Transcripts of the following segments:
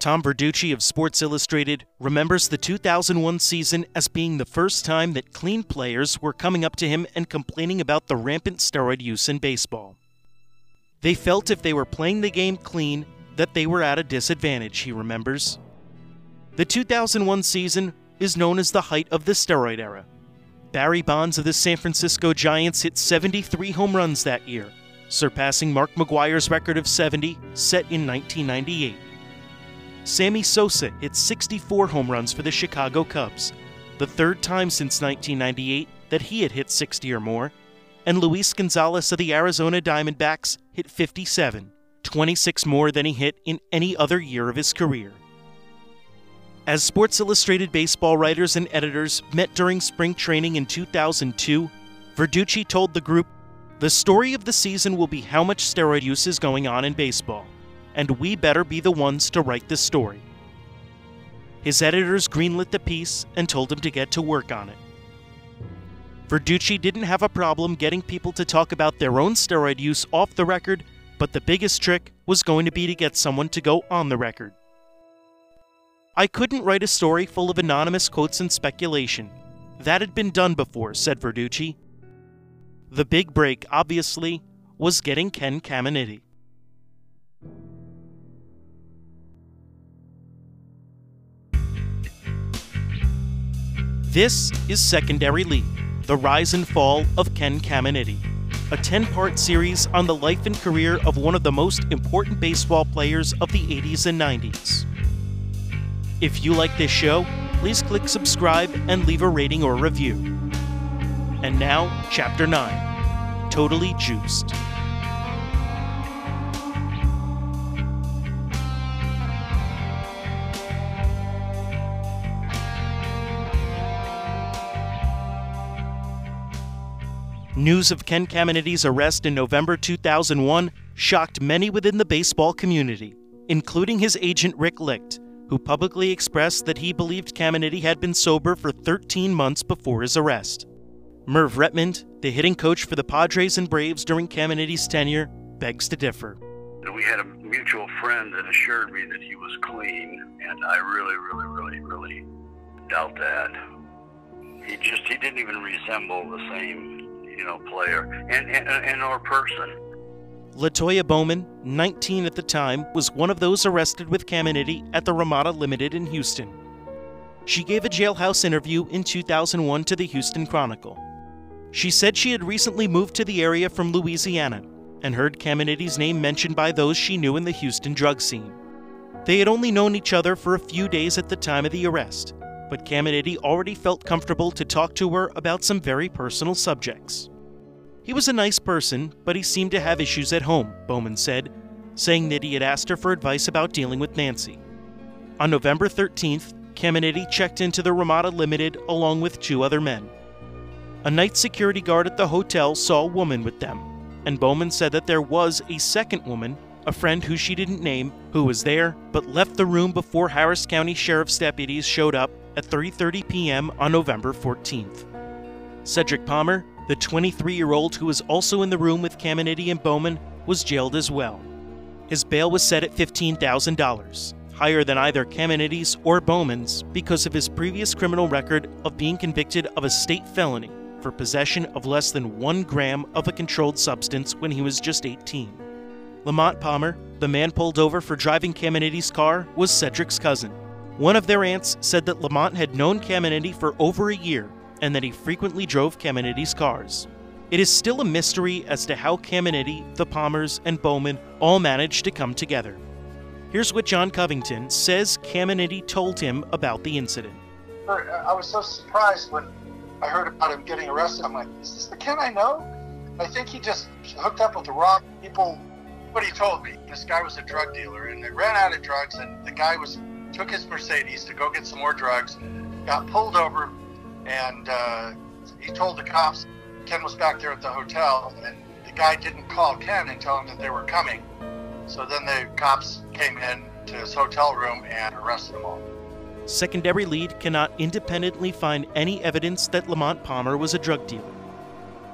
Tom Verducci of Sports Illustrated remembers the 2001 season as being the first time that clean players were coming up to him and complaining about the rampant steroid use in baseball. They felt if they were playing the game clean, that they were at a disadvantage, he remembers. The 2001 season is known as the height of the steroid era. Barry Bonds of the San Francisco Giants hit 73 home runs that year, surpassing Mark McGwire's record of 70 set in 1998. Sammy Sosa hit 64 home runs for the Chicago Cubs, the third time since 1998 that he had hit 60 or more, and Luis Gonzalez of the Arizona Diamondbacks hit 57, 26 more than he hit in any other year of his career. As Sports Illustrated baseball writers and editors met during spring training in 2002, Verducci told the group, The story of the season will be how much steroid use is going on in baseball and we better be the ones to write the story. His editors greenlit the piece and told him to get to work on it. Verducci didn't have a problem getting people to talk about their own steroid use off the record, but the biggest trick was going to be to get someone to go on the record. I couldn't write a story full of anonymous quotes and speculation. That had been done before, said Verducci. The big break, obviously, was getting Ken Caminiti. This is Secondary Lead the rise and fall of Ken Caminiti, a 10 part series on the life and career of one of the most important baseball players of the 80s and 90s. If you like this show, please click subscribe and leave a rating or review. And now, Chapter 9 Totally Juiced. News of Ken Caminiti's arrest in November 2001 shocked many within the baseball community, including his agent Rick Licht, who publicly expressed that he believed Caminiti had been sober for 13 months before his arrest. Merv Rettenmund, the hitting coach for the Padres and Braves during Caminiti's tenure, begs to differ. We had a mutual friend that assured me that he was clean, and I really, really, really, really doubt that. He just he didn't even resemble the same you know, player and, and, uh, and or person. Latoya Bowman, 19 at the time, was one of those arrested with Caminiti at the Ramada Limited in Houston. She gave a jailhouse interview in 2001 to the Houston Chronicle. She said she had recently moved to the area from Louisiana and heard Caminiti's name mentioned by those she knew in the Houston drug scene. They had only known each other for a few days at the time of the arrest, but Caminiti already felt comfortable to talk to her about some very personal subjects. He was a nice person, but he seemed to have issues at home, Bowman said, saying that he had asked her for advice about dealing with Nancy. On November 13th, Caminiti checked into the Ramada Limited along with two other men. A night security guard at the hotel saw a woman with them, and Bowman said that there was a second woman, a friend who she didn't name, who was there but left the room before Harris County Sheriff's deputies showed up at 3:30 p.m. on November 14th. Cedric Palmer, the 23-year-old who was also in the room with Caminiti and Bowman, was jailed as well. His bail was set at $15,000, higher than either Caminiti's or Bowman's because of his previous criminal record of being convicted of a state felony for possession of less than one gram of a controlled substance when he was just 18. Lamont Palmer, the man pulled over for driving Caminiti's car, was Cedric's cousin. One of their aunts said that Lamont had known Caminiti for over a year and that he frequently drove Caminiti's cars. It is still a mystery as to how Caminiti, the Palmers, and Bowman all managed to come together. Here's what John Covington says Caminiti told him about the incident. I was so surprised when I heard about him getting arrested. I'm like, is this the Ken I know? I think he just hooked up with the wrong people. What he told me, this guy was a drug dealer, and they ran out of drugs, and the guy was took his Mercedes to go get some more drugs, got pulled over, and uh, he told the cops Ken was back there at the hotel, and the guy didn't call Ken and tell him that they were coming. So then the cops came in to his hotel room and arrested them all. Secondary lead cannot independently find any evidence that Lamont Palmer was a drug dealer.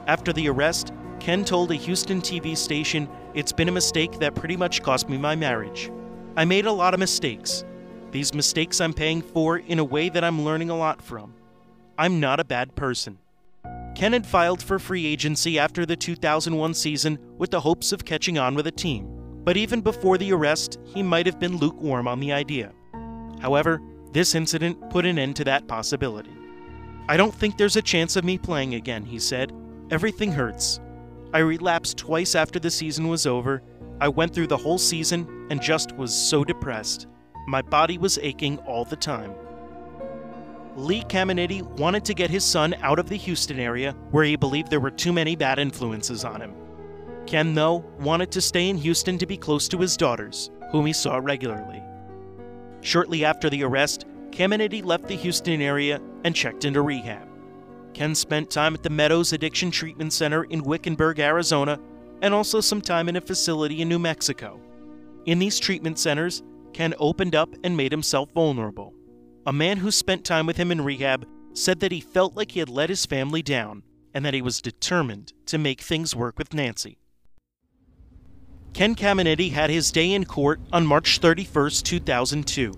After the arrest, Ken told a Houston TV station, It's been a mistake that pretty much cost me my marriage. I made a lot of mistakes, These mistakes I'm paying for in a way that I'm learning a lot from. I'm not a bad person. Ken had filed for free agency after the 2001 season with the hopes of catching on with a team, but even before the arrest, he might have been lukewarm on the idea. However, this incident put an end to that possibility. I don't think there's a chance of me playing again, he said. Everything hurts. I relapsed twice after the season was over. I went through the whole season and just was so depressed. My body was aching all the time. Lee Caminiti wanted to get his son out of the Houston area where he believed there were too many bad influences on him. Ken, though, wanted to stay in Houston to be close to his daughters, whom he saw regularly. Shortly after the arrest, Caminiti left the Houston area and checked into rehab. Ken spent time at the Meadows Addiction Treatment Center in Wickenburg, Arizona, and also some time in a facility in New Mexico. In these treatment centers, Ken opened up and made himself vulnerable. A man who spent time with him in rehab said that he felt like he had let his family down and that he was determined to make things work with Nancy. Ken Caminiti had his day in court on March 31, 2002.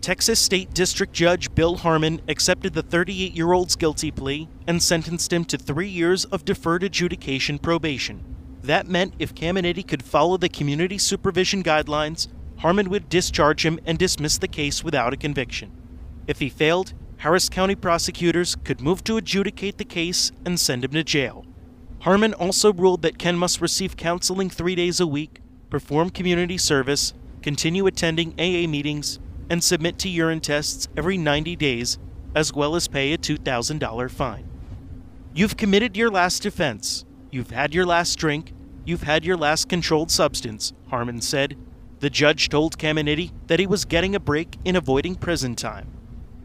Texas State District Judge Bill Harmon accepted the 38 year old's guilty plea and sentenced him to three years of deferred adjudication probation. That meant if Caminiti could follow the community supervision guidelines, Harmon would discharge him and dismiss the case without a conviction. If he failed, Harris County prosecutors could move to adjudicate the case and send him to jail. Harmon also ruled that Ken must receive counseling three days a week, perform community service, continue attending AA meetings, and submit to urine tests every 90 days, as well as pay a $2,000 fine. You've committed your last offense. You've had your last drink. You've had your last controlled substance, Harmon said. The judge told Caminiti that he was getting a break in avoiding prison time.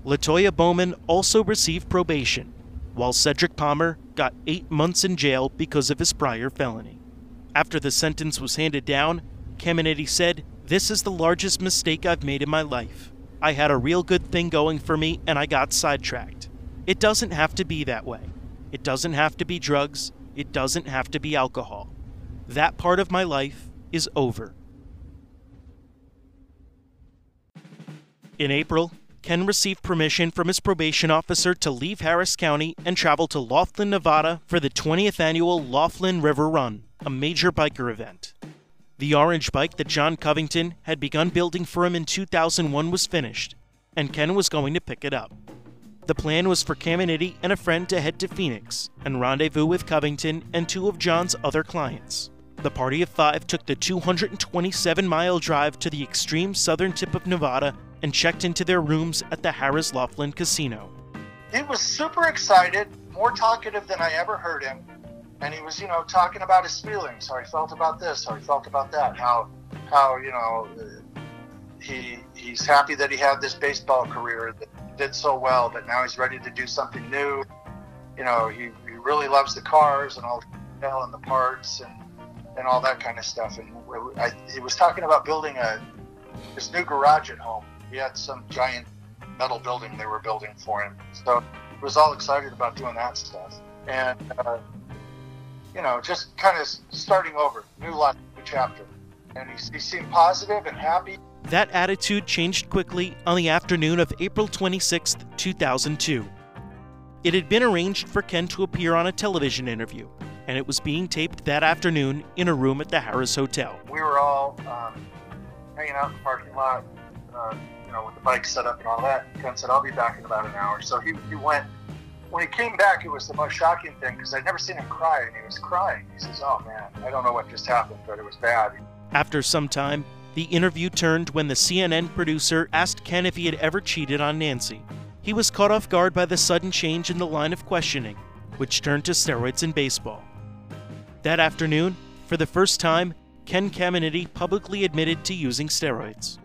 Latoya Bowman also received probation, while Cedric Palmer got eight months in jail because of his prior felony. After the sentence was handed down, Caminiti said, This is the largest mistake I've made in my life. I had a real good thing going for me and I got sidetracked. It doesn't have to be that way. It doesn't have to be drugs. It doesn't have to be alcohol. That part of my life is over. In April, Ken received permission from his probation officer to leave Harris County and travel to Laughlin, Nevada for the 20th annual Laughlin River Run, a major biker event. The orange bike that John Covington had begun building for him in 2001 was finished, and Ken was going to pick it up. The plan was for Caminiti and a friend to head to Phoenix and rendezvous with Covington and two of John's other clients. The party of five took the 227 mile drive to the extreme southern tip of Nevada and checked into their rooms at the Harrah's Laughlin Casino. He was super excited, more talkative than I ever heard him. And he was, you know, talking about his feelings, how he felt about this, how he felt about that, how, how you know, he he's happy that he had this baseball career that did so well, but now he's ready to do something new. You know, he, he really loves the cars and all the and the parts and and all that kind of stuff. And I, he was talking about building a this new garage at home he had some giant metal building they were building for him. So he was all excited about doing that stuff. And, uh, you know, just kind of starting over, new life, new chapter. And he, he seemed positive and happy. That attitude changed quickly on the afternoon of April 26, 2002. It had been arranged for Ken to appear on a television interview, and it was being taped that afternoon in a room at the Harrah's Hotel. We were all um, hanging out in the parking lot, uh, you know, with the bike set up and all that. Ken said, I'll be back in about an hour. So he, he went. When he came back, it was the most shocking thing because I'd never seen him cry, and he was crying. He says, Oh man, I don't know what just happened, but it was bad. After some time, the interview turned when the CNN producer asked Ken if he had ever cheated on Nancy. He was caught off guard by the sudden change in the line of questioning, which turned to steroids in baseball. That afternoon, for the first time, Ken Caminiti publicly admitted to using steroids.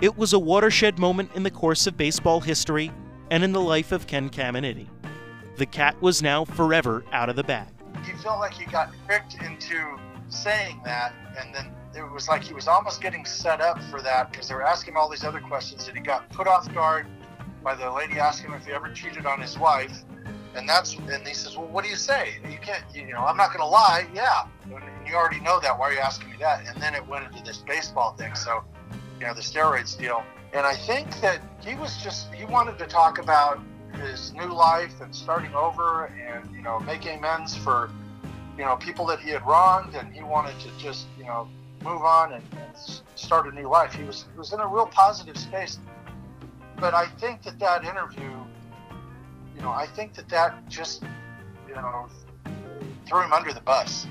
It was a watershed moment in the course of baseball history and in the life of Ken Caminiti. The cat was now forever out of the bag. He felt like he got tricked into saying that, and then it was like he was almost getting set up for that because they were asking him all these other questions, and he got put off guard by the lady asking him if he ever cheated on his wife. And that's and he says, "Well, what do you say? You can't, you know, I'm not going to lie. Yeah, you already know that. Why are you asking me that?" And then it went into this baseball thing. So you know, the steroids deal. And I think that he was just, he wanted to talk about his new life and starting over and, you know, make amends for, you know, people that he had wronged. And he wanted to just, you know, move on and, and start a new life. He was, he was in a real positive space. But I think that that interview, you know, I think that that just, you know, threw him under the bus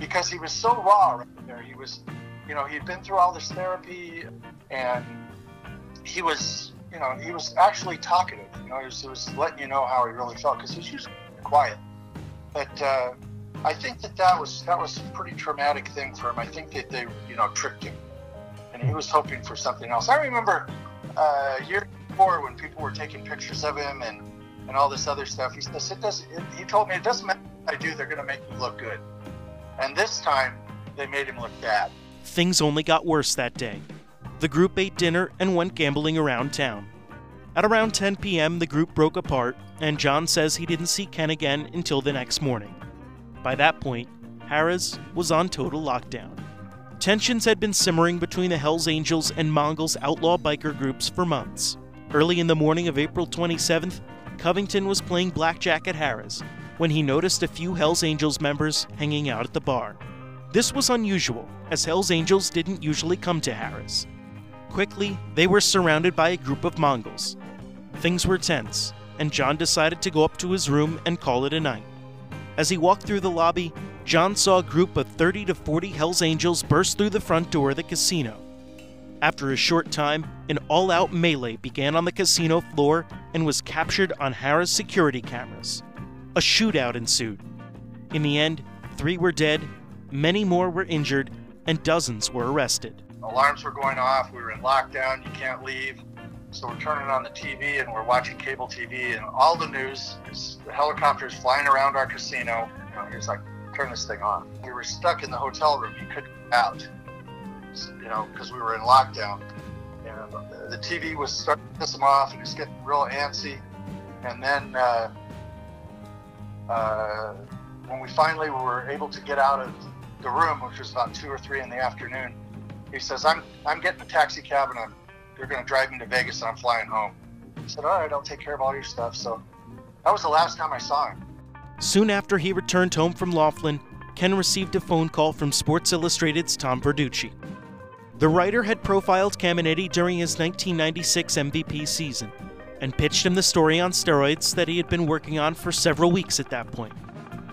because he was so raw right there. He was, you know, he'd been through all this therapy and he was, you know, he was actually talkative. You know, he was, he was letting you know how he really felt because he's usually quiet. But uh, I think that that was that was a pretty traumatic thing for him. I think that they, you know, tricked him, and he was hoping for something else. I remember uh, year before when people were taking pictures of him and and all this other stuff. He says it does. It, he told me it doesn't matter what I do. They're going to make me look good. And this time they made him look bad. Things only got worse that day. The group ate dinner and went gambling around town. At around 10 p.m., the group broke apart, and John says he didn't see Ken again until the next morning. By that point, Harrah's was on total lockdown. Tensions had been simmering between the Hells Angels and Mongols outlaw biker groups for months. Early in the morning of April 27th, Covington was playing blackjack at Harrah's when he noticed a few Hells Angels members hanging out at the bar. This was unusual, as Hells Angels didn't usually come to Harrah's. Quickly, they were surrounded by a group of Mongols. Things were tense, and John decided to go up to his room and call it a night. As he walked through the lobby, John saw a group of 30 to 40 Hells Angels burst through the front door of the casino. After a short time, an all out melee began on the casino floor and was captured on Harrah's security cameras. A shootout ensued. In the end, three were dead, many more were injured, and dozens were arrested. Alarms were going off. We were in lockdown. You can't leave. So we're turning on the TV and we're watching cable TV and all the news is the helicopters flying around our casino. You know, he was like, turn this thing on. We were stuck in the hotel room. You couldn't get out, you know, because we were in lockdown. And the TV was starting to piss him off and he's getting real antsy. And then uh, uh, when we finally were able to get out of the room, which was about two or three in the afternoon, he says, "I'm I'm getting a taxi cab and I'm they're going to drive me to Vegas and I'm flying home." I said, "All right, I'll take care of all your stuff." So that was the last time I saw him. Soon after he returned home from Laughlin, Ken received a phone call from Sports Illustrated's Tom Verducci. The writer had profiled Caminiti during his 1996 MVP season and pitched him the story on steroids that he had been working on for several weeks at that point.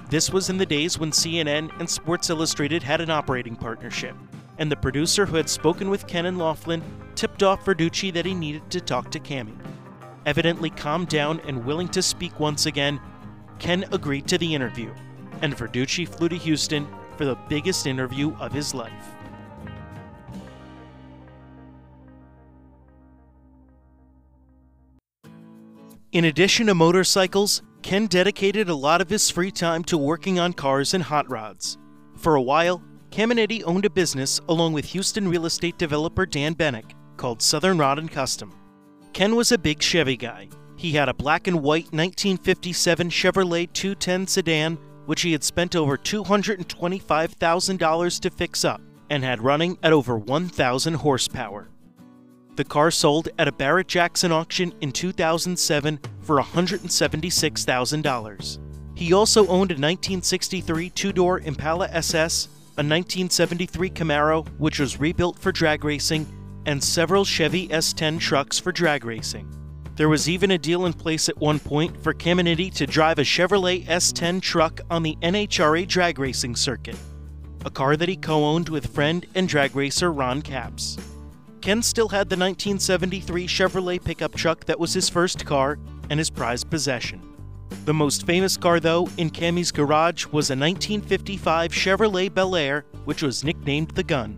This was in the days when CNN and Sports Illustrated had an operating partnership, and the producer who had spoken with Ken and Laughlin tipped off Verducci that he needed to talk to Cammy. Evidently calmed down and willing to speak once again, Ken agreed to the interview, and Verducci flew to Houston for the biggest interview of his life. In addition to motorcycles, Ken dedicated a lot of his free time to working on cars and hot rods. For a while, Caminiti owned a business along with Houston real estate developer Dan Bennick called Southern Rod and Custom. Ken was a big Chevy guy. He had a black and white 1957 Chevrolet 210 sedan, which he had spent over $225,000 to fix up and had running at over 1,000 horsepower. The car sold at a Barrett Jackson auction in 2007 for $176,000. He also owned a 1963 two door Impala SS, a 1973 Camaro, which was rebuilt for drag racing, and several Chevy S10 trucks for drag racing. There was even a deal in place at one point for Caminiti to drive a Chevrolet S10 truck on the NHRA drag racing circuit, a car that he co owned with friend and drag racer Ron Capps. Ken still had the 1973 Chevrolet pickup truck that was his first car and his prized possession. The most famous car, though, in Cammy's garage was a 1955 Chevrolet Bel Air, which was nicknamed the Gun.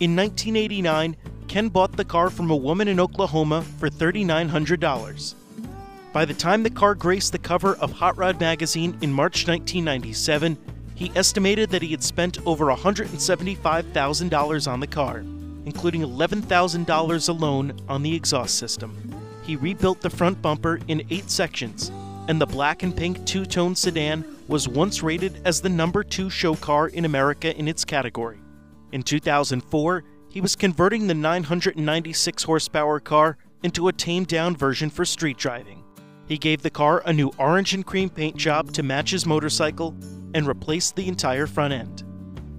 In 1989, Ken bought the car from a woman in Oklahoma for $3,900. By the time the car graced the cover of Hot Rod magazine in March 1997, he estimated that he had spent over $175,000 on the car including $11,000 alone on the exhaust system. He rebuilt the front bumper in eight sections, and the black and pink two tone sedan was once rated as the number two show car in America in its category. In 2004, he was converting the 996 horsepower car into a tamed down version for street driving. He gave the car a new orange and cream paint job to match his motorcycle and replaced the entire front end.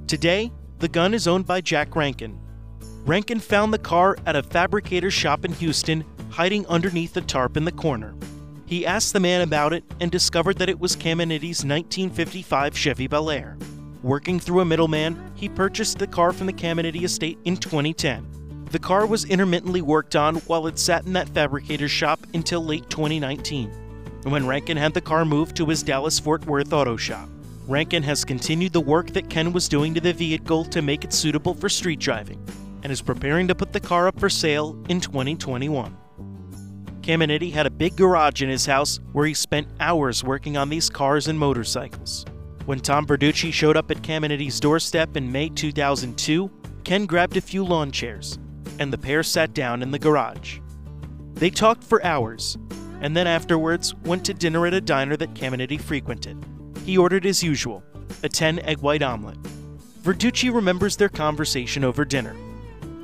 Today, the gun is owned by Jack Rankin. Rankin found the car at a fabricator shop in Houston, hiding underneath a tarp in the corner. He asked the man about it and discovered that it was Caminiti's 1955 Chevy Bel Air. Working through a middleman, he purchased the car from the Caminiti estate in 2010. The car was intermittently worked on while it sat in that fabricator's shop until late 2019, when Rankin had the car moved to his Dallas Fort Worth auto shop. Rankin has continued the work that Ken was doing to the vehicle to make it suitable for street driving, and is preparing to put the car up for sale in 2021. Caminiti had a big garage in his house where he spent hours working on these cars and motorcycles. When Tom Verducci showed up at Caminiti's doorstep in May 2002, Ken grabbed a few lawn chairs, and the pair sat down in the garage. They talked for hours, and then afterwards went to dinner at a diner that Caminiti frequented. He ordered as usual, a 10 egg white omelet. Verducci remembers their conversation over dinner.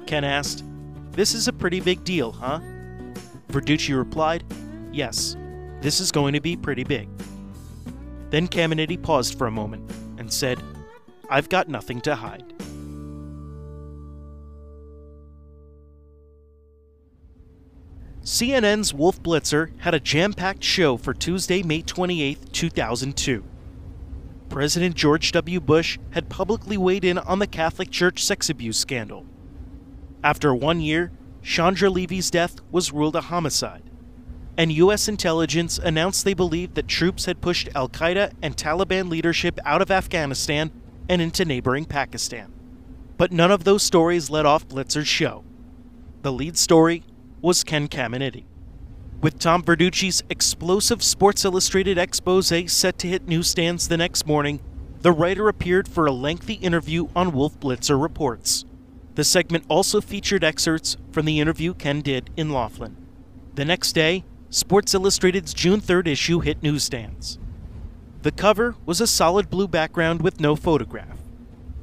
Ken asked, This is a pretty big deal, huh? Verducci replied, Yes, this is going to be pretty big. Then Caminiti paused for a moment and said, I've got nothing to hide. CNN's Wolf Blitzer had a jam packed show for Tuesday, May 28, 2002. President George W. Bush had publicly weighed in on the Catholic Church sex abuse scandal. After one year, Chandra Levy's death was ruled a homicide, and U.S. intelligence announced they believed that troops had pushed Al Qaeda and Taliban leadership out of Afghanistan and into neighboring Pakistan. But none of those stories led off Blitzer's show. The lead story was Ken Caminiti. With Tom Verducci's explosive Sports Illustrated expose set to hit newsstands the next morning, the writer appeared for a lengthy interview on Wolf Blitzer Reports. The segment also featured excerpts from the interview Ken did in Laughlin. The next day, Sports Illustrated's June 3rd issue hit newsstands. The cover was a solid blue background with no photograph.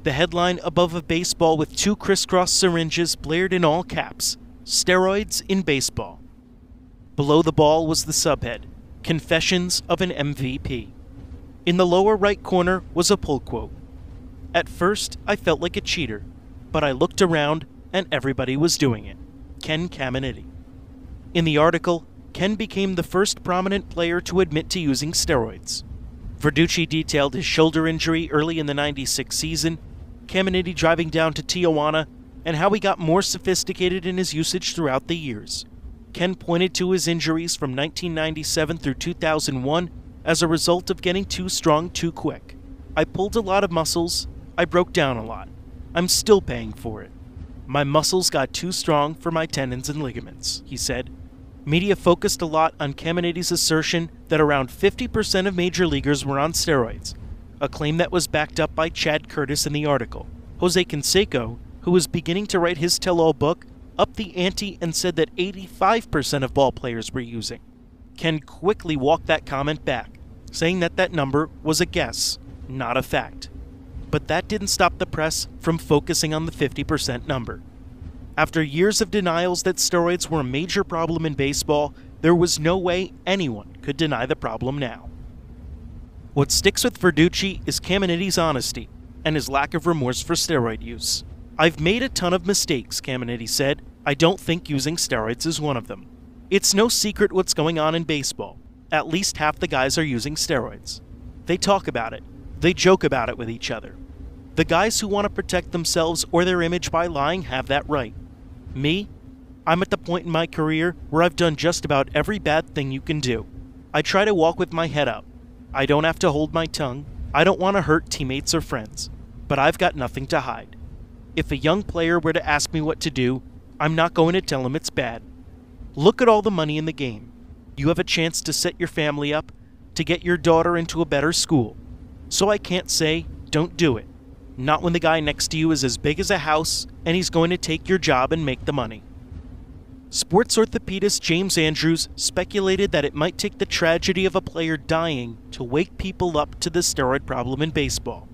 The headline above a baseball with two crisscross syringes blared in all caps Steroids in Baseball. Below the ball was the subhead Confessions of an MVP. In the lower right corner was a pull quote. At first, I felt like a cheater but I looked around and everybody was doing it. Ken Caminiti. In the article, Ken became the first prominent player to admit to using steroids. Verducci detailed his shoulder injury early in the 96 season, Caminiti driving down to Tijuana, and how he got more sophisticated in his usage throughout the years. Ken pointed to his injuries from 1997 through 2001 as a result of getting too strong too quick. I pulled a lot of muscles, I broke down a lot. I'm still paying for it. My muscles got too strong for my tendons and ligaments, he said. Media focused a lot on Caminiti's assertion that around 50% of major leaguers were on steroids, a claim that was backed up by Chad Curtis in the article. Jose Canseco, who was beginning to write his tell all book, upped the ante and said that 85% of ball players were using. Ken quickly walked that comment back, saying that that number was a guess, not a fact but that didn't stop the press from focusing on the 50% number. After years of denials that steroids were a major problem in baseball, there was no way anyone could deny the problem now. What sticks with Verducci is Caminiti's honesty and his lack of remorse for steroid use. I've made a ton of mistakes, Caminiti said. I don't think using steroids is one of them. It's no secret what's going on in baseball. At least half the guys are using steroids. They talk about it, they joke about it with each other. The guys who want to protect themselves or their image by lying have that right. Me? I'm at the point in my career where I've done just about every bad thing you can do. I try to walk with my head up. I don't have to hold my tongue. I don't want to hurt teammates or friends. But I've got nothing to hide. If a young player were to ask me what to do, I'm not going to tell him it's bad. Look at all the money in the game. You have a chance to set your family up, to get your daughter into a better school. So I can't say, don't do it. Not when the guy next to you is as big as a house and he's going to take your job and make the money. Sports orthopedist James Andrews speculated that it might take the tragedy of a player dying to wake people up to the steroid problem in baseball.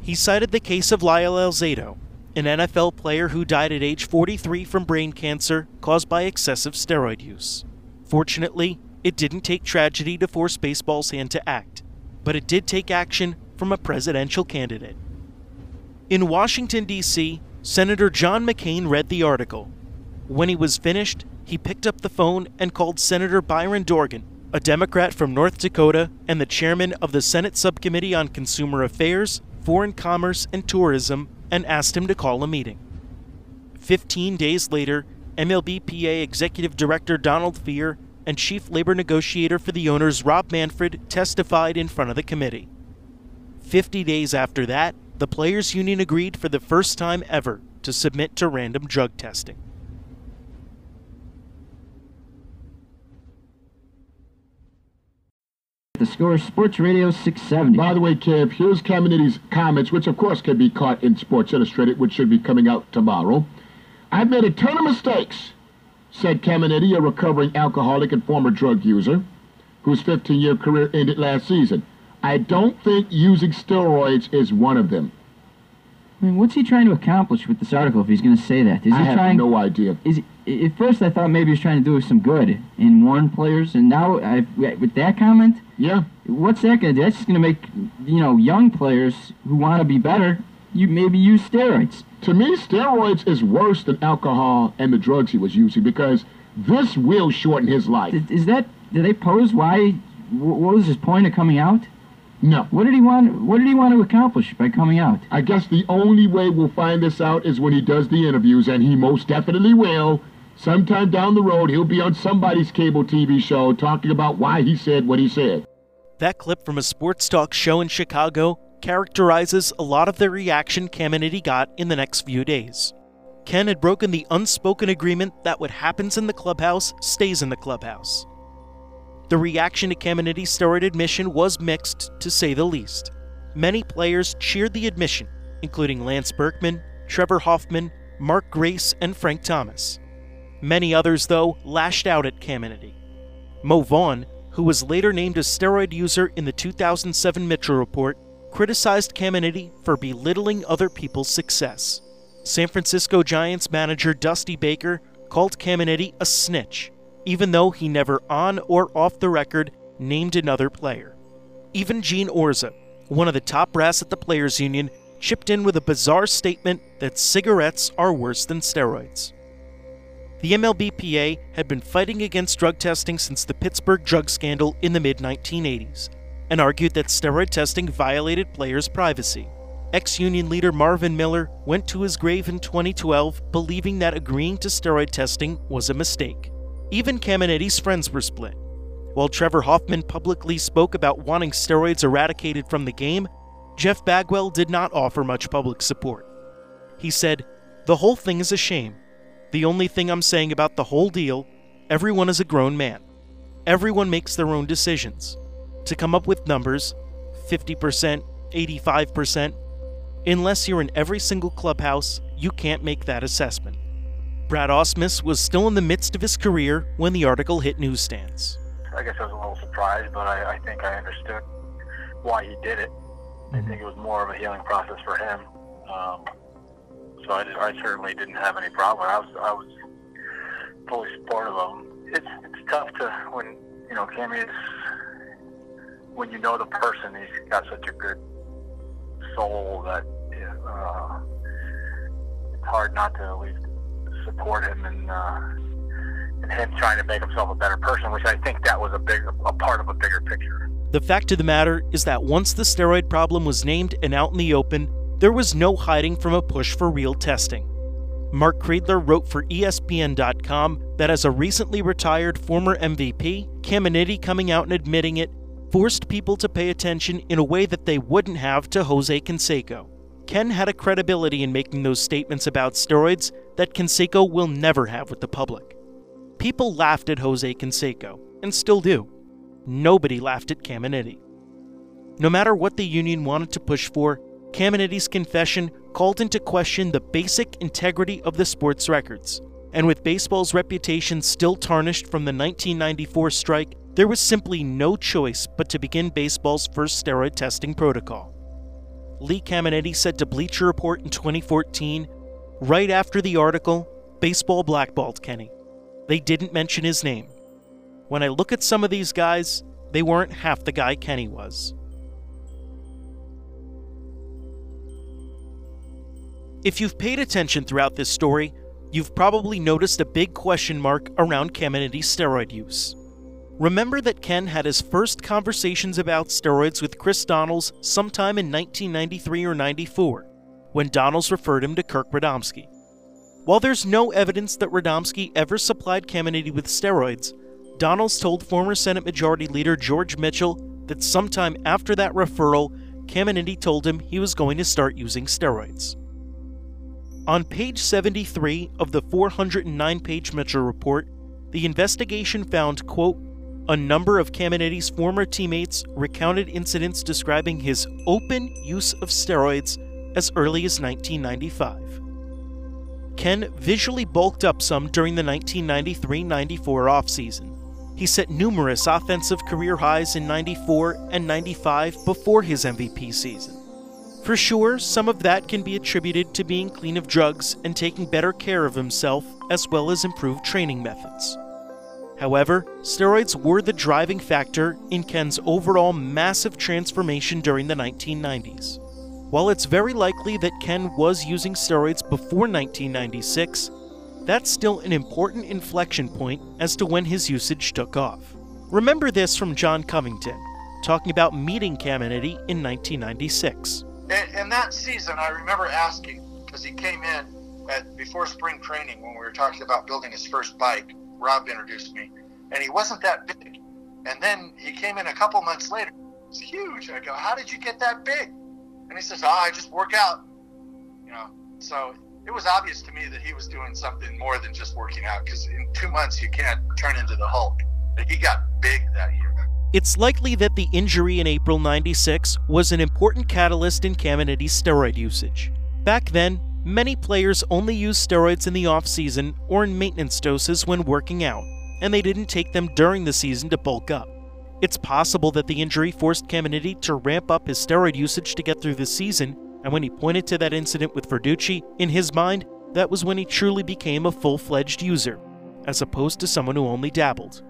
He cited the case of Lyle Alzado, an NFL player who died at age 43 from brain cancer caused by excessive steroid use. Fortunately, it didn't take tragedy to force baseball's hand to act, but it did take action from a presidential candidate. In Washington, D.C., Senator John McCain read the article. When he was finished, he picked up the phone and called Senator Byron Dorgan, a Democrat from North Dakota and the chairman of the Senate Subcommittee on Consumer Affairs, Foreign Commerce, and Tourism, and asked him to call a meeting. Fifteen days later, MLBPA Executive Director Donald Fehr and Chief Labor Negotiator for the owners Rob Manfred testified in front of the committee. Fifty days after that, the Players Union agreed for the first time ever to submit to random drug testing. The score Sports Radio 670. By the way, Kev, here's Caminiti's comments, which of course can be caught in Sports Illustrated, which should be coming out tomorrow. I've made a ton of mistakes, said Caminiti, a recovering alcoholic and former drug user, whose 15-year career ended last season. I don't think using steroids is one of them. I mean, what's he trying to accomplish with this article if he's going to say that? Is he I he have trying? no idea. Is he, at first I thought maybe he was trying to do some good and warn players, and now I, with that comment, Yeah, what's that going to do? That's just going to make you know young players who want to be better, you maybe use steroids. to me, steroids is worse than alcohol and the drugs he was using because this will shorten his life. Is, is that? Did they pose why? What was his point of coming out? No. What did he want? What did he want to accomplish by coming out? I guess the only way we'll find this out is when he does the interviews, and he most definitely will. Sometime down the road, he'll be on somebody's cable TV show talking about why he said what he said. That clip from a sports talk show in Chicago characterizes a lot of the reaction Caminiti got in the next few days. Ken had broken the unspoken agreement that what happens in the clubhouse stays in the clubhouse. The reaction to Caminiti's steroid admission was mixed, to say the least. Many players cheered the admission, including Lance Berkman, Trevor Hoffman, Mark Grace, and Frank Thomas. Many others, though, lashed out at Caminiti. Mo Vaughn, who was later named a steroid user in the 2007 Mitchell Report, criticized Caminiti for belittling other people's success. San Francisco Giants manager Dusty Baker called Caminiti a snitch, even though he never on or off the record named another player. Even Gene Orza, one of the top brass at the Players Union, chipped in with a bizarre statement that cigarettes are worse than steroids. The MLBPA had been fighting against drug testing since the Pittsburgh drug scandal in the mid 1980s and argued that steroid testing violated players' privacy. Ex union leader Marvin Miller went to his grave in 2012 believing that agreeing to steroid testing was a mistake. Even Caminiti's friends were split. While Trevor Hoffman publicly spoke about wanting steroids eradicated from the game, Jeff Bagwell did not offer much public support. He said, The whole thing is a shame. The only thing I'm saying about the whole deal everyone is a grown man. Everyone makes their own decisions. To come up with numbers 50%, 85%, unless you're in every single clubhouse, you can't make that assessment. Brad Ausmus was still in the midst of his career when the article hit newsstands. I guess I was a little surprised, but I, I think I understood why he did it. I think it was more of a healing process for him. Um, so I, I certainly didn't have any problem. I was I was fully supportive of him. It's it's tough to when you know Cammy is when you know the person. He's got such a good soul that uh, it's hard not to at least support him and. Uh, and him trying to make himself a better person, which I think that was a big a part of a bigger picture. The fact of the matter is that once the steroid problem was named and out in the open, there was no hiding from a push for real testing. Mark Kreidler wrote for ESPN.com that as a recently retired former MVP, Caminiti coming out and admitting it forced people to pay attention in a way that they wouldn't have to Jose Canseco. Ken had a credibility in making those statements about steroids that Canseco will never have with the public. People laughed at Jose Canseco, and still do. Nobody laughed at Caminiti. No matter what the union wanted to push for, Caminiti's confession called into question the basic integrity of the sports records. And with baseball's reputation still tarnished from the 1994 strike, there was simply no choice but to begin baseball's first steroid testing protocol. Lee Caminiti said to Bleacher Report in 2014, Right after the article, baseball blackballed Kenny. They didn't mention his name. When I look at some of these guys, they weren't half the guy Kenny was. If you've paid attention throughout this story, you've probably noticed a big question mark around Caminiti's steroid use. Remember that Ken had his first conversations about steroids with Chris Donnells sometime in 1993 or 94, when Donnells referred him to Kirk Radomski. While there's no evidence that Radomski ever supplied Caminiti with steroids, Donnells told former Senate Majority Leader George Mitchell that sometime after that referral, Caminiti told him he was going to start using steroids. On page 73 of the 409 page Mitchell report, the investigation found, quote, a number of Caminiti's former teammates recounted incidents describing his open use of steroids as early as 1995. Ken visually bulked up some during the 1993 94 offseason. He set numerous offensive career highs in 94 and 95 before his MVP season. For sure, some of that can be attributed to being clean of drugs and taking better care of himself, as well as improved training methods. However, steroids were the driving factor in Ken's overall massive transformation during the 1990s. While it's very likely that Ken was using steroids before 1996, that's still an important inflection point as to when his usage took off. Remember this from John Covington, talking about meeting Caminiti in 1996. In, that season, I remember asking, because he came in at, before spring training when we were talking about building his first bike, Rob introduced me, and he wasn't that big. And then he came in a couple months later. It's huge. I go, how did you get that big? And he says, oh, I just work out. You know, so it was obvious to me that he was doing something more than just working out because in two months you can't turn into the Hulk. But he got big that year. It's likely that the injury in April 96 was an important catalyst in Caminiti's steroid usage. Back then, Many players only use steroids in the off-season or in maintenance doses when working out, and they didn't take them during the season to bulk up. It's possible that the injury forced Caminiti to ramp up his steroid usage to get through the season, and when he pointed to that incident with Verducci, in his mind, that was when he truly became a full-fledged user, as opposed to someone who only dabbled.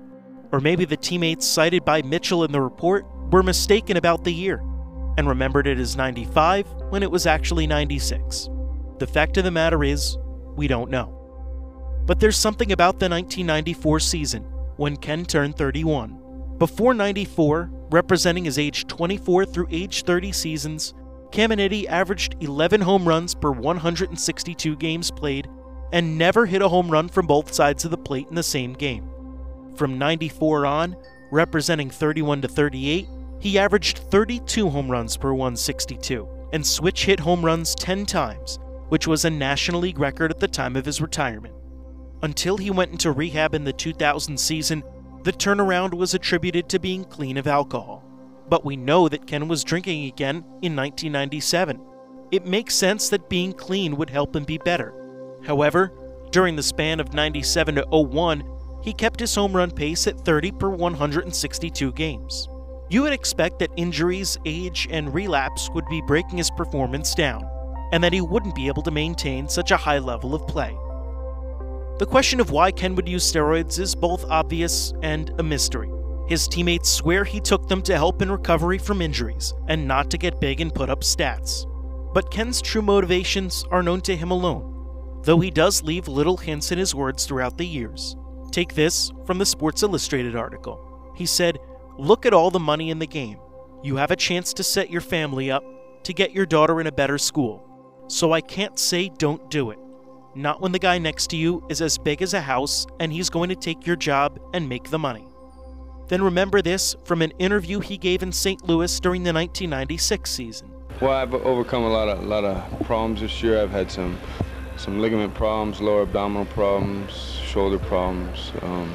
Or maybe the teammates cited by Mitchell in the report were mistaken about the year, and remembered it as 95 when it was actually 96. The fact of the matter is, we don't know. But there's something about the 1994 season, when Ken turned 31. Before 94, representing his age 24 through age 30 seasons, Caminiti averaged 11 home runs per 162 games played and never hit a home run from both sides of the plate in the same game. From 94 on, representing 31 to 38, he averaged 32 home runs per 162 and switch hit home runs 10 times, which was a National League record at the time of his retirement. Until he went into rehab in the 2000 season, the turnaround was attributed to being clean of alcohol. But we know that Ken was drinking again in 1997. It makes sense that being clean would help him be better. However, during the span of 97 to 01, he kept his home run pace at 30 per 162 games. You would expect that injuries, age, and relapse would be breaking his performance down and that he wouldn't be able to maintain such a high level of play. The question of why Ken would use steroids is both obvious and a mystery. His teammates swear he took them to help in recovery from injuries and not to get big and put up stats. But Ken's true motivations are known to him alone, though he does leave little hints in his words throughout the years. Take this from the Sports Illustrated article. He said, Look at all the money in the game. You have a chance to set your family up, to get your daughter in a better school, so I can't say don't do it. Not when the guy next to you is as big as a house and he's going to take your job and make the money. Then remember this from an interview he gave in St. Louis during the 1996 season. Well, I've overcome a lot of a lot of problems this year. I've had some some ligament problems, lower abdominal problems, shoulder problems. Um,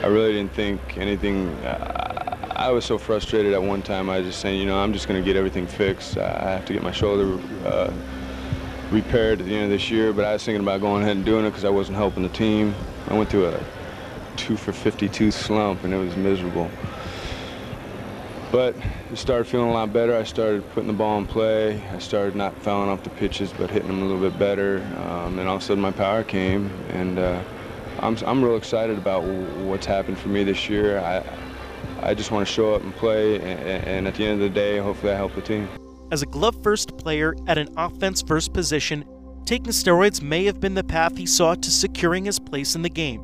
I really didn't think anything. Uh, I was so frustrated at one time. I was just saying, you know, I'm just going to get everything fixed. I have to get my shoulder uh, repaired at the end of this year. But I was thinking about going ahead and doing it because I wasn't helping the team. I went through a two for 52 slump, and it was miserable. but it started feeling a lot better. I started putting the ball in play. I started not fouling off the pitches, but hitting them a little bit better. Um, and all of a sudden, my power came, and uh, I'm I'm real excited about what's happened for me this year. I I just want to show up and play, and, and at the end of the day, hopefully, I help the team. As a glove first player at an offense first position, taking steroids may have been the path he sought to securing his place in the game.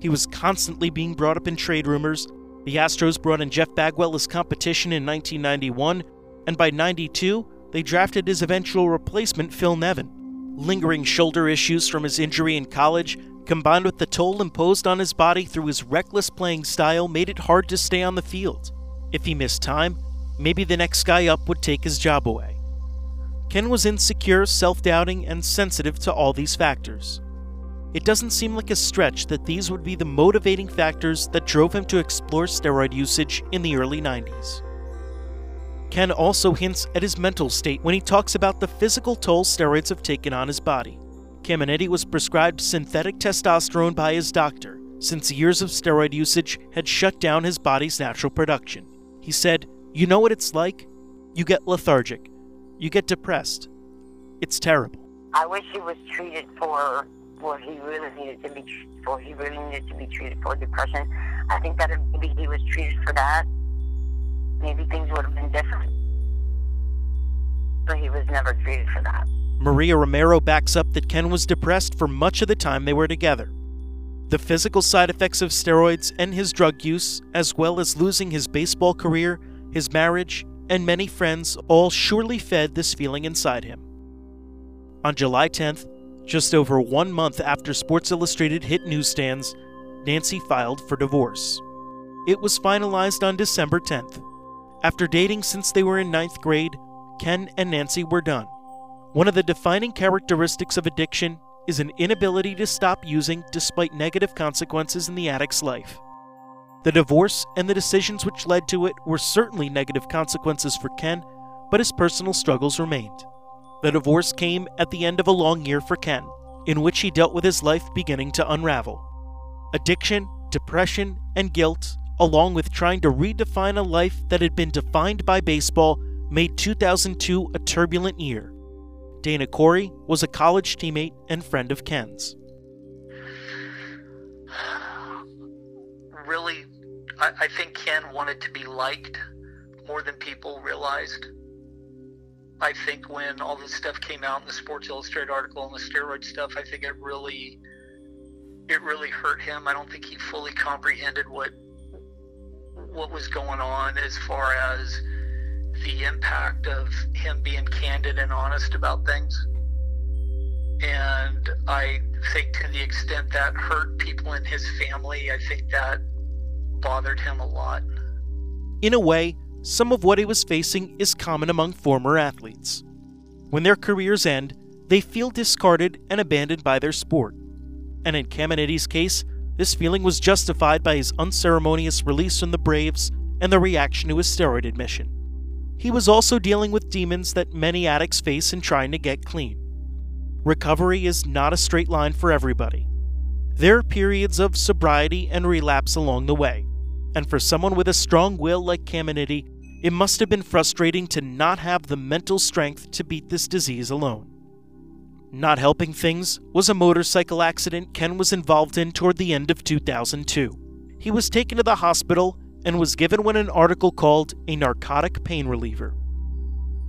He was constantly being brought up in trade rumors. The Astros brought in Jeff Bagwell as competition in 1991, and by 92, they drafted his eventual replacement, Phil Nevin. Lingering shoulder issues from his injury in college, combined with the toll imposed on his body through his reckless playing style, made it hard to stay on the field. If he missed time, maybe the next guy up would take his job away. Ken was insecure, self doubting, and sensitive to all these factors. It doesn't seem like a stretch that these would be the motivating factors that drove him to explore steroid usage in the early 90s. Ken also hints at his mental state when he talks about the physical toll steroids have taken on his body. Caminiti was prescribed synthetic testosterone by his doctor, since years of steroid usage had shut down his body's natural production. He said, You know what it's like? You get lethargic. You get depressed. It's terrible. I wish he was treated for what he really needed to be for. He really needed to be treated for depression. I think that if maybe he was treated for that, maybe things would have been different. But he was never treated for that. Maria Romero backs up that Ken was depressed for much of the time they were together. The physical side effects of steroids and his drug use, as well as losing his baseball career, his marriage, and many friends, all surely fed this feeling inside him. On July 10th, just over one month after Sports Illustrated hit newsstands, Nancy filed for divorce. It was finalized on December 10th. After dating since they were in ninth grade, Ken and Nancy were done. One of the defining characteristics of addiction is an inability to stop using despite negative consequences in the addict's life. The divorce and the decisions which led to it were certainly negative consequences for Ken, but his personal struggles remained. The divorce came at the end of a long year for Ken, in which he dealt with his life beginning to unravel. Addiction, depression, and guilt, along with trying to redefine a life that had been defined by baseball, made 2002 a turbulent year. Dana Corey was a college teammate and friend of Ken's. Really, I, I think Ken wanted to be liked more than people realized. I think when all this stuff came out in the Sports Illustrated article and the steroid stuff, I think it really it really hurt him. I don't think he fully comprehended what what was going on as far as the impact of him being candid and honest about things. And I think to the extent that hurt people in his family, I think that bothered him a lot. In a way, some of what he was facing is common among former athletes. When their careers end, they feel discarded and abandoned by their sport. And in Caminiti's case, this feeling was justified by his unceremonious release from the Braves and the reaction to his steroid admission. He was also dealing with demons that many addicts face in trying to get clean. Recovery is not a straight line for everybody. There are periods of sobriety and relapse along the way, and for someone with a strong will like Caminiti, it must have been frustrating to not have the mental strength to beat this disease alone. Not helping things was a motorcycle accident Ken was involved in toward the end of 2002. He was taken to the hospital and was given what an article called a narcotic pain reliever.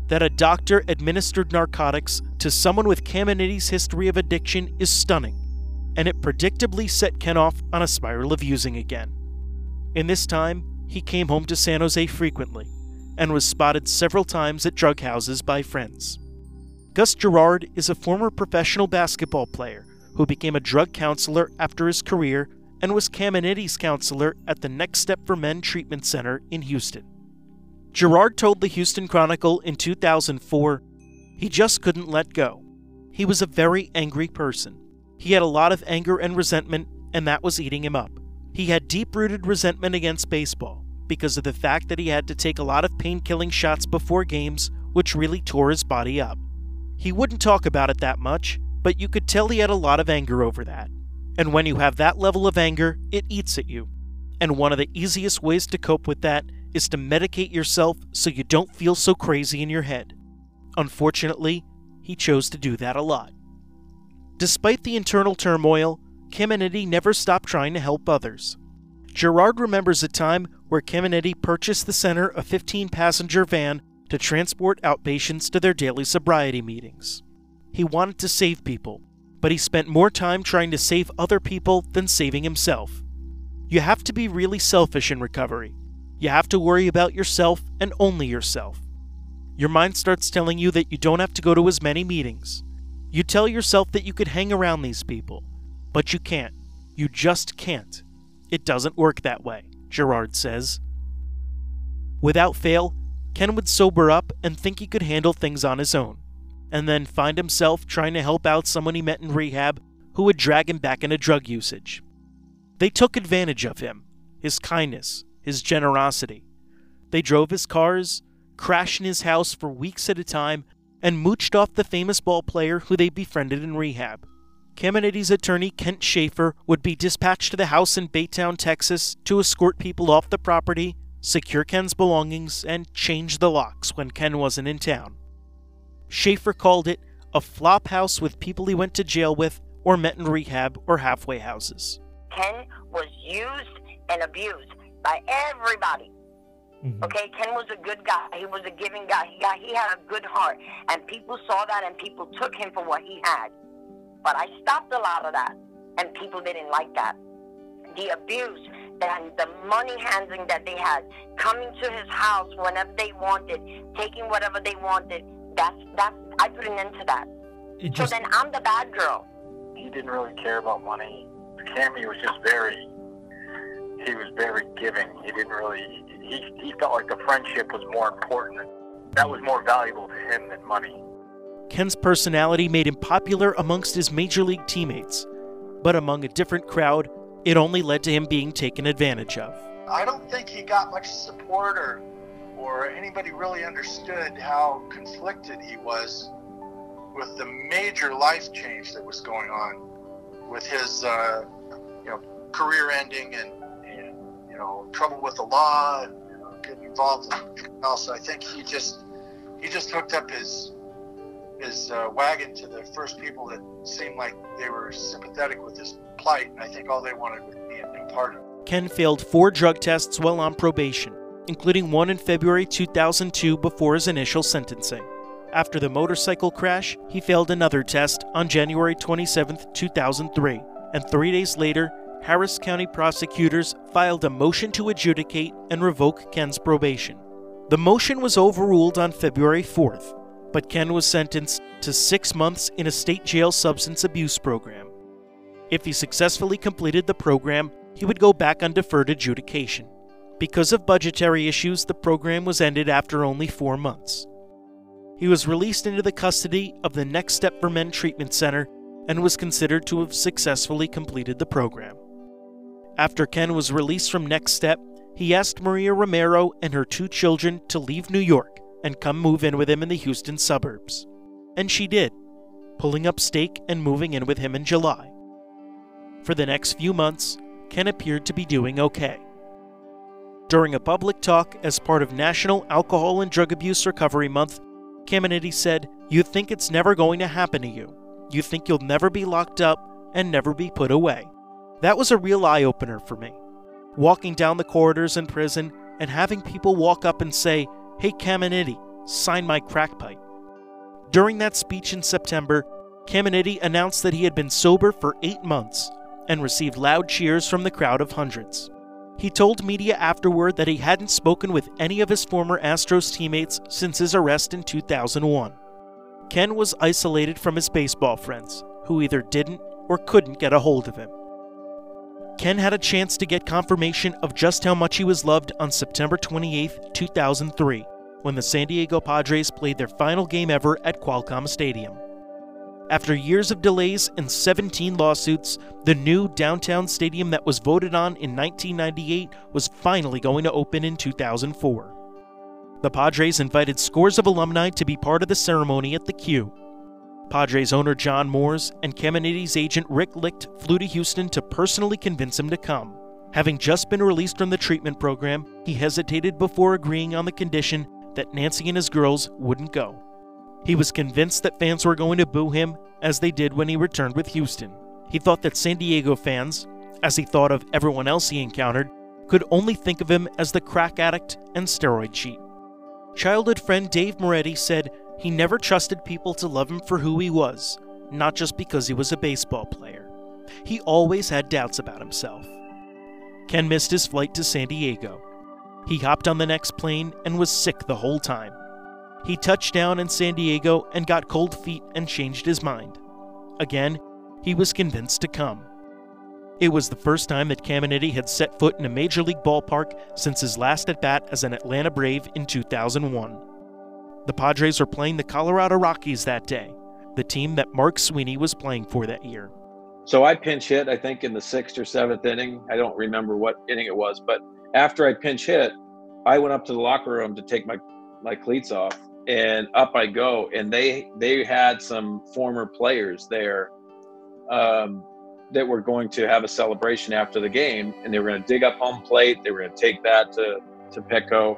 That a doctor administered narcotics to someone with Caminiti's history of addiction is stunning, and it predictably set Ken off on a spiral of using again. In this time, he came home to San Jose frequently and was spotted several times at drug houses by friends. Gus Gerard is a former professional basketball player who became a drug counselor after his career and was Caminiti's counselor at the Next Step for Men Treatment Center in Houston. Gerard told the Houston Chronicle in 2004 he just couldn't let go. He was a very angry person. He had a lot of anger and resentment, and that was eating him up. He had deep rooted resentment against baseball because of the fact that he had to take a lot of pain killing shots before games, which really tore his body up. He wouldn't talk about it that much, but you could tell he had a lot of anger over that. And when you have that level of anger, it eats at you. And one of the easiest ways to cope with that is to medicate yourself so you don't feel so crazy in your head. Unfortunately, he chose to do that a lot. Despite the internal turmoil, Caminiti never stopped trying to help others. Gerard remembers a time where Caminiti purchased the center a 15 passenger van to transport outpatients to their daily sobriety meetings. He wanted to save people, but he spent more time trying to save other people than saving himself. You have to be really selfish in recovery. You have to worry about yourself and only yourself. Your mind starts telling you that you don't have to go to as many meetings. You tell yourself that you could hang around these people, but you can't. You just can't. It doesn't work that way, Gerard says. Without fail, Ken would sober up and think he could handle things on his own, and then find himself trying to help out someone he met in rehab who would drag him back into drug usage. They took advantage of him, his kindness, his generosity. They drove his cars, crashed in his house for weeks at a time, and mooched off the famous ball player who they befriended in rehab. Caminiti's attorney, Kent Schaefer, would be dispatched to the house in Baytown, Texas, to escort people off the property, secure Ken's belongings, and change the locks when Ken wasn't in town. Schaefer called it a flop house with people he went to jail with or met in rehab or halfway houses. Ken was used and abused by everybody. Mm-hmm. Okay, Ken was a good guy. He was a giving guy. He got, he had a good heart, and people saw that, and people took him for what he had. But I stopped a lot of that, and people didn't like that. The abuse and the money handling that they had, coming to his house whenever they wanted, taking whatever they wanted. That's that's I put an end to that. Just, so then I'm the bad girl. He didn't really care about money. Cammy was just very he was very giving. He didn't really he he felt like the friendship was more important. That was more valuable to him than money. Ken's personality made him popular amongst his major league teammates, but among a different crowd, it only led to him being taken advantage of. I don't think he got much support or, or anybody really understood how conflicted he was with the major life change that was going on with his uh, you know career ending and, and you know trouble with the law and you know, getting involved in else. I think he just he just hooked up his his uh, wagon to the first people that seemed like they were sympathetic with his plight, and I think all they wanted was be a new partner. Ken failed four drug tests while on probation, including one in February 2002 before his initial sentencing. After the motorcycle crash, he failed another test on January 27, 2003, and three days later, Harris County prosecutors filed a motion to adjudicate and revoke Ken's probation. The motion was overruled on February 4th, but Ken was sentenced to six months in a state jail substance abuse program. If he successfully completed the program, he would go back on deferred adjudication. Because of budgetary issues, the program was ended after only four months. He was released into the custody of the Next Step for Men Treatment Center and was considered to have successfully completed the program. After Ken was released from Next Step, he asked Maria Romero and her two children to leave New York and come move in with him in the Houston suburbs. And she did, pulling up stake and moving in with him in July. For the next few months, Ken appeared to be doing okay. During a public talk as part of National Alcohol and Drug Abuse Recovery Month, Caminiti said, You think it's never going to happen to you. You think you'll never be locked up and never be put away. That was a real eye opener for me. Walking down the corridors in prison and having people walk up and say, Hey Caminiti, sign my crack pipe. During that speech in September, Caminiti announced that he had been sober for eight months and received loud cheers from the crowd of hundreds. He told media afterward that he hadn't spoken with any of his former Astros teammates since his arrest in 2001. Ken was isolated from his baseball friends, who either didn't or couldn't get a hold of him. Ken had a chance to get confirmation of just how much he was loved on September 28, 2003, when the San Diego Padres played their final game ever at Qualcomm Stadium. After years of delays and 17 lawsuits, the new downtown stadium that was voted on in 1998 was finally going to open in 2004. The Padres invited scores of alumni to be part of the ceremony at the Q, Padres owner John Moores and Caminiti's agent Rick Licht flew to Houston to personally convince him to come. Having just been released from the treatment program, he hesitated before agreeing on the condition that Nancy and his girls wouldn't go. He was convinced that fans were going to boo him, as they did when he returned with Houston. He thought that San Diego fans, as he thought of everyone else he encountered, could only think of him as the crack addict and steroid cheat. Childhood friend Dave Moretti said he never trusted people to love him for who he was, not just because he was a baseball player. He always had doubts about himself. Ken missed his flight to San Diego. He hopped on the next plane and was sick the whole time. He touched down in San Diego and got cold feet and changed his mind. Again, he was convinced to come. It was the first time that Caminiti had set foot in a major league ballpark since his last at bat as an Atlanta Brave in 2001. The Padres were playing the Colorado Rockies that day, the team that Mark Sweeney was playing for that year. So I pinch hit, I think, in the sixth or seventh inning. I don't remember what inning it was, but after I pinch hit, I went up to the locker room to take my, my cleats off, and up I go. And they they had some former players there um, that were going to have a celebration after the game, and they were going to dig up home plate. They were going to take that to to Petco.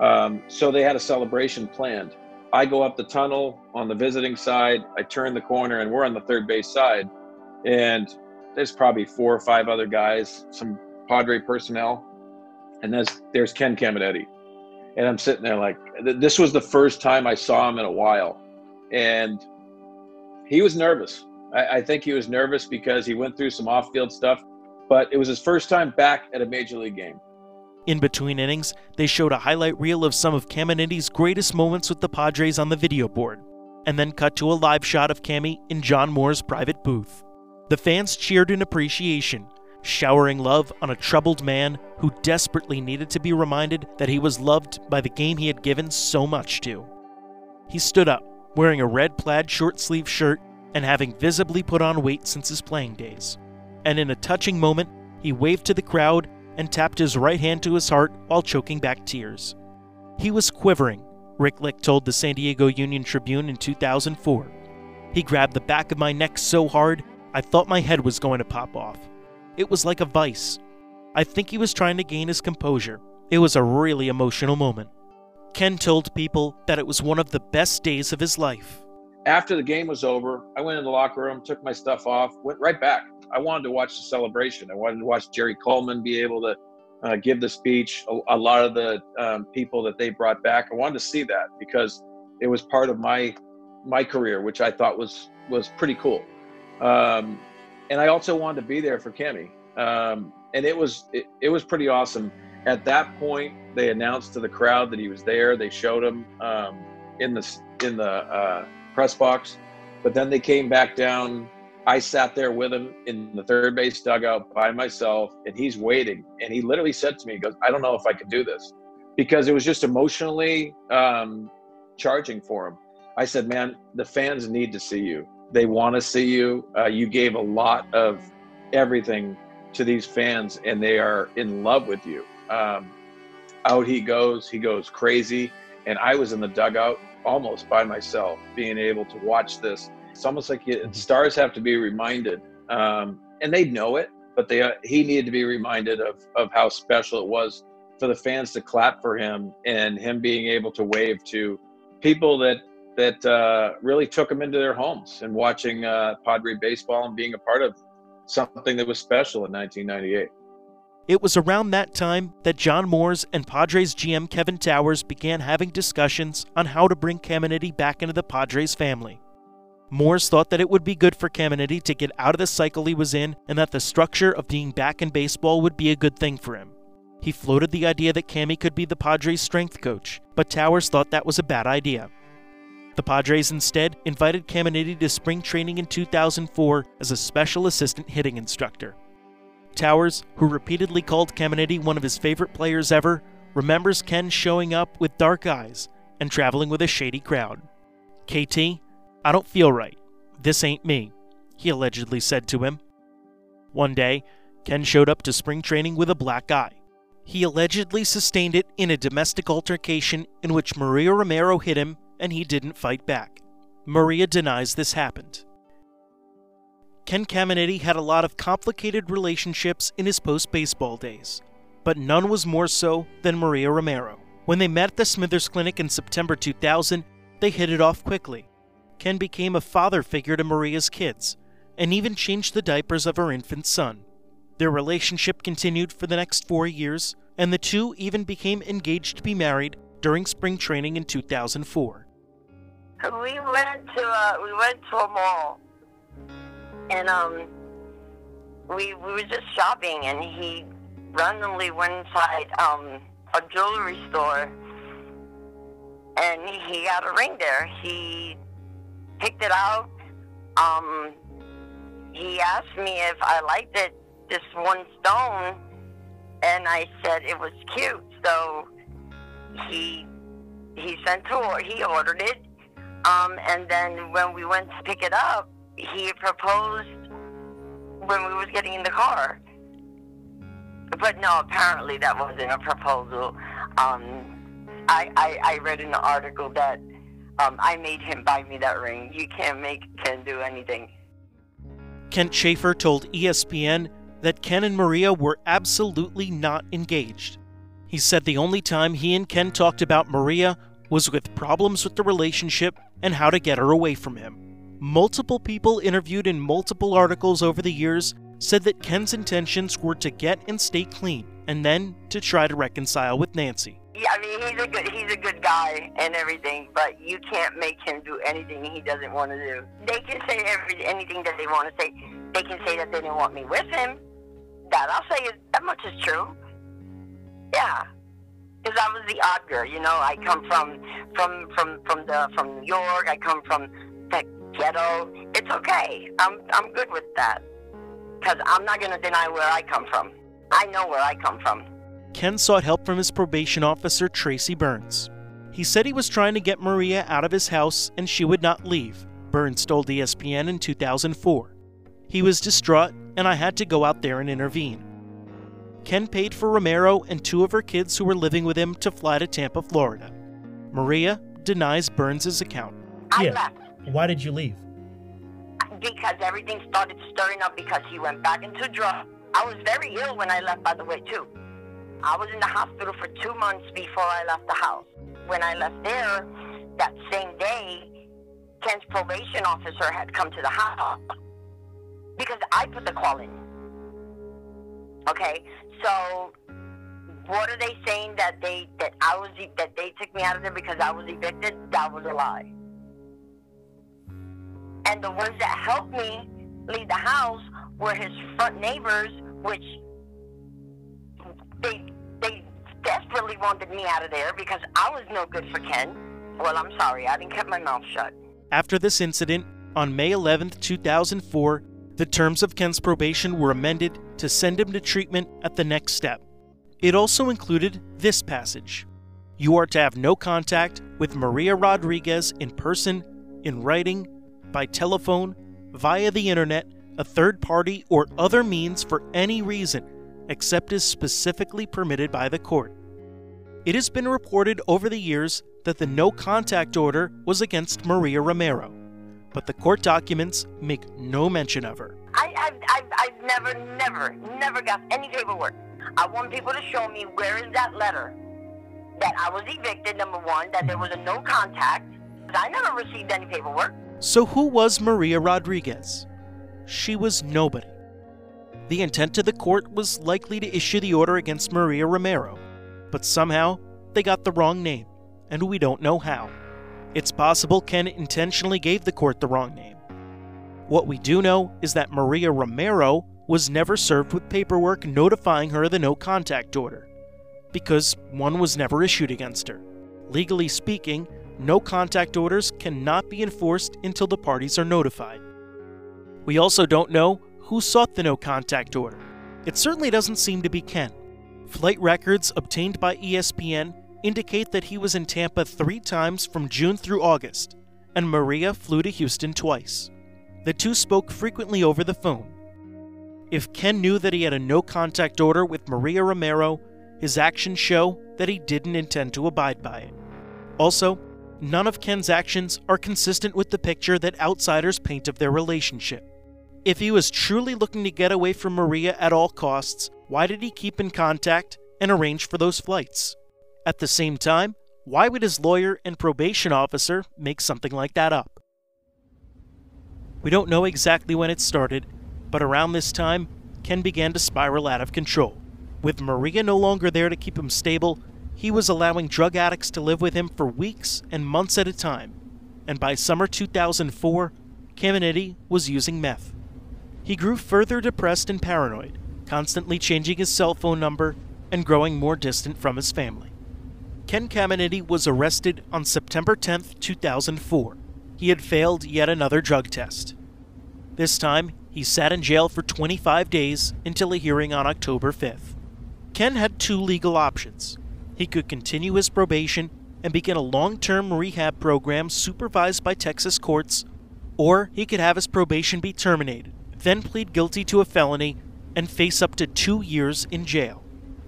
Um, so they had a celebration planned. I go up the tunnel on the visiting side. I turn the corner, and we're on the third base side and there's probably four or five other guys, some Padre personnel, and there's there's Ken Caminiti, and I'm sitting there like this was the first time I saw him in a while, and he was nervous. I, I think he was nervous because he went through some off-field stuff, but it was his first time back at a major league game. In between innings, they showed a highlight reel of some of Caminiti's greatest moments with the Padres on the video board, and then cut to a live shot of Cammy in John Moores' private booth. The fans cheered in appreciation, showering love on a troubled man who desperately needed to be reminded that he was loved by the game he had given so much to. He stood up, wearing a red plaid short sleeve shirt and having visibly put on weight since his playing days. And in a touching moment, he waved to the crowd and tapped his right hand to his heart while choking back tears. He was quivering, Rick Licht told the San Diego Union Tribune in 2004. He grabbed the back of my neck so hard I thought my head was going to pop off. It was like a vice. I think he was trying to gain his composure. It was a really emotional moment. Ken told people that it was one of the best days of his life. After the game was over, I went in the locker room, took my stuff off, went right back. I wanted to watch the celebration. I wanted to watch Jerry Coleman be able to uh, give the speech. A, a lot of the um, people that they brought back, I wanted to see that because it was part of my my career, which I thought was was pretty cool. Um, and I also wanted to be there for Kenny. Um, and it was it, it, was pretty awesome. At that point, they announced to the crowd that he was there. They showed him um, in the in the uh, press box, but then they came back down. I sat there with him in the third base dugout by myself, and he's waiting. And he literally said to me, "He goes, I don't know if I can do this," because it was just emotionally um, charging for him. I said, "Man, the fans need to see you. They want to see you. Uh, you gave a lot of everything to these fans, and they are in love with you. Um, out he goes. He goes crazy. And I was in the dugout almost by myself, being able to watch this. It's almost like you, mm-hmm. stars have to be reminded, um, and they know it, but they uh, he needed to be reminded of of how special it was for the fans to clap for him and him being able to wave to people that that uh, really took them into their homes and watching uh, Padre baseball and being a part of something that was special in 1998. It was around that time that John Moores and Padres GM Kevin Towers began having discussions on how to bring Caminiti back into the Padres family. Moores thought that it would be good for Caminiti to get out of the cycle he was in and that the structure of being back in baseball would be a good thing for him. He floated the idea that Cammy could be the Padres' strength coach, but Towers thought that was a bad idea. The Padres instead invited Caminiti to spring training in 2004 as a special assistant hitting instructor. Towers, who repeatedly called Caminiti one of his favorite players ever, remembers Ken showing up with dark eyes and traveling with a shady crowd. KT, I don't feel right. This ain't me, he allegedly said to him. One day, Ken showed up to spring training with a black eye. He allegedly sustained it in a domestic altercation in which Maria Romero hit him and he didn't fight back. Maria denies this happened. Ken Caminiti had a lot of complicated relationships in his post baseball days, but none was more so than Maria Romero. When they met at the Smithers Clinic in September 2000, they hit it off quickly. Ken became a father figure to Maria's kids and even changed the diapers of her infant son. Their relationship continued for the next four years, and the two even became engaged to be married during spring training in 2004. We went to a, we went to a mall, and um, we we were just shopping, and he randomly went inside um a jewelry store, and he got a ring there. He picked it out. Um, he asked me if I liked it, this one stone, and I said it was cute. So he he sent to he ordered it, um, and then when we went to pick it up, he proposed when we was getting in the car. But no, apparently that wasn't a proposal. Um, I, I I read in the article that um, I made him buy me that ring. You can't make Ken do anything. Kent Schaefer told ESPN that Ken and Maria were absolutely not engaged. He said the only time he and Ken talked about Maria was with problems with the relationship and how to get her away from him. Multiple people interviewed in multiple articles over the years said that Ken's intentions were to get and stay clean and then to try to reconcile with Nancy. Yeah, I mean he's a good he's a good guy and everything, but you can't make him do anything he doesn't want to do. They can say every anything that they want to say. They can say that they didn't want me with him. That I'll say that much is true. Yeah, because I was the odd girl. You know, I come from from from from the from New York. I come from the ghetto. It's okay. I'm I'm good with that because I'm not gonna deny where I come from. I know where I come from. Ken sought help from his probation officer, Tracy Burns. He said he was trying to get Maria out of his house and she would not leave, Burns told ESPN in 2004. He was distraught, and I had to go out there and intervene. Ken paid for Romero and two of her kids who were living with him to fly to Tampa, Florida. Maria denies Burns' account. I Yeah. left Why did you leave? because everything started stirring up because he went back into drugs. I was very ill when I left, by the way, too. I was in the hospital for two months before I left the house. When I left there, that same day, Ken's probation officer had come to the house because I put the call in. Okay, so what are they saying that they that I was that they took me out of there because I was evicted? That was a lie. And the ones that helped me leave the house were his front neighbors, which they they desperately wanted me out of there because I was no good for Ken. Well, I'm sorry, I didn't keep my mouth shut. After this incident, on May 11, 2004, the terms of Ken's probation were amended to send him to treatment at the next step. It also included this passage You are to have no contact with Maria Rodriguez in person, in writing, by telephone, via the internet, a third party, or other means for any reason, except as specifically permitted by the court. It has been reported over the years that the no contact order was against Maria Romero, but the court documents make no mention of her. I, I've, I've, I've never, never, never got any paperwork. I want people to show me where is that letter that I was evicted, number one, that there was a no contact. I never received any paperwork. So, who was Maria Rodriguez? She was nobody. The intent of the court was likely to issue the order against Maria Romero, but somehow they got the wrong name, and we don't know how. It's possible Ken intentionally gave the court the wrong name. What we do know is that Maria Romero was never served with paperwork notifying her of the no contact order, because one was never issued against her. Legally speaking, no contact orders cannot be enforced until the parties are notified. We also don't know who sought the no contact order. It certainly doesn't seem to be Ken. Flight records obtained by ESPN indicate that he was in Tampa three times from June through August, and Maria flew to Houston twice. The two spoke frequently over the phone. If Ken knew that he had a no contact order with Maria Romero, his actions show that he didn't intend to abide by it. Also, none of Ken's actions are consistent with the picture that outsiders paint of their relationship. If he was truly looking to get away from Maria at all costs, why did he keep in contact and arrange for those flights? At the same time, why would his lawyer and probation officer make something like that up? We don't know exactly when it started, but around this time, Ken began to spiral out of control. With Maria no longer there to keep him stable, he was allowing drug addicts to live with him for weeks and months at a time, and by summer 2004, Caminiti was using meth. He grew further depressed and paranoid, constantly changing his cell phone number and growing more distant from his family. Ken Caminiti was arrested on September 10, 2004. He had failed yet another drug test. This time, he sat in jail for 25 days until a hearing on October 5th. Ken had two legal options. He could continue his probation and begin a long term rehab program supervised by Texas courts, or he could have his probation be terminated, then plead guilty to a felony and face up to two years in jail.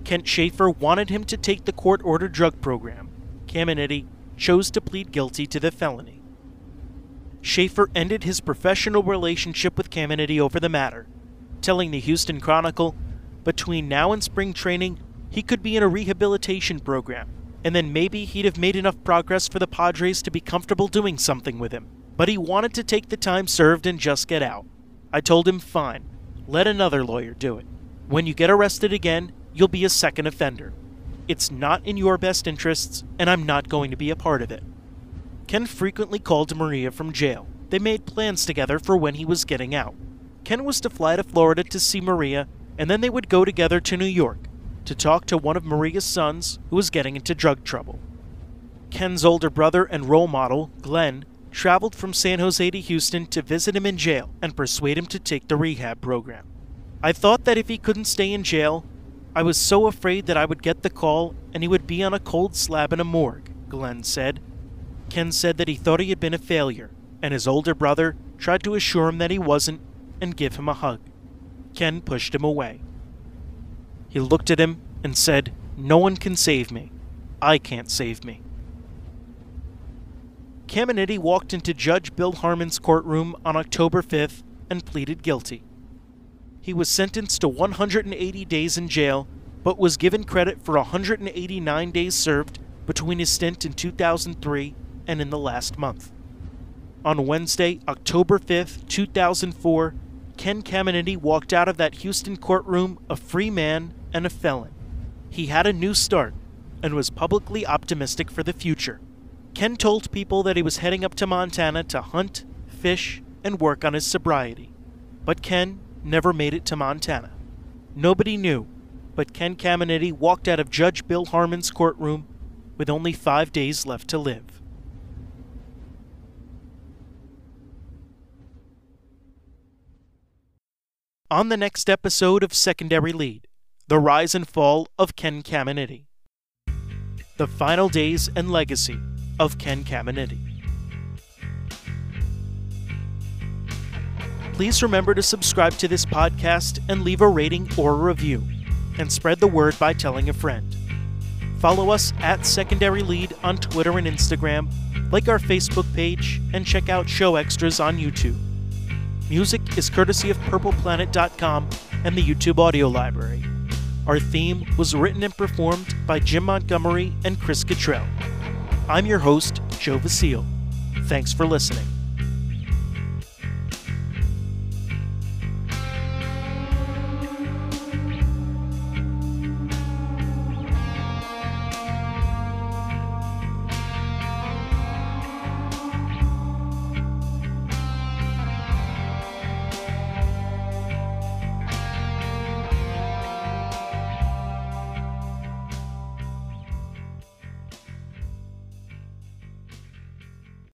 Kent Schaefer wanted him to take the court ordered drug program. Caminiti chose to plead guilty to the felony. Schaefer ended his professional relationship with Caminiti over the matter, telling the Houston Chronicle between now and spring training, he could be in a rehabilitation program, and then maybe he'd have made enough progress for the Padres to be comfortable doing something with him. But he wanted to take the time served and just get out. I told him, fine, let another lawyer do it. When you get arrested again, you'll be a second offender. It's not in your best interests, and I'm not going to be a part of it. Ken frequently called Maria from jail. They made plans together for when he was getting out. Ken was to fly to Florida to see Maria, and then they would go together to New York to talk to one of Maria's sons who was getting into drug trouble. Ken's older brother and role model, Glenn, traveled from San Jose to Houston to visit him in jail and persuade him to take the rehab program. I thought that if he couldn't stay in jail, I was so afraid that I would get the call and he would be on a cold slab in a morgue, Glenn said. Ken said that he thought he had been a failure, and his older brother tried to assure him that he wasn't and give him a hug. Ken pushed him away. He looked at him and said, No one can save me. I can't save me. Caminiti walked into Judge Bill Harmon's courtroom on October 5th and pleaded guilty. He was sentenced to 180 days in jail, but was given credit for 189 days served between his stint in 2003 and in the last month. On Wednesday, October 5th, 2004, Ken Caminiti walked out of that Houston courtroom a free man and a felon. He had a new start and was publicly optimistic for the future. Ken told people that he was heading up to Montana to hunt, fish, and work on his sobriety. But Ken never made it to Montana. Nobody knew, but Ken Caminiti walked out of Judge Bill Harmon's courtroom with only five days left to live. On the next episode of Secondary Lead, the rise and fall of Ken Caminiti. The final days and legacy of Ken Caminiti. Please remember to subscribe to this podcast and leave a rating or a review, and spread the word by telling a friend. Follow us at Secondary Lead on Twitter and Instagram, like our Facebook page, and check out show extras on YouTube. Music is courtesy of PurplePlanet.com and the YouTube Audio Library. Our theme was written and performed by Jim Montgomery and Chris Cottrell. I'm your host, Joe Vasile. Thanks for listening.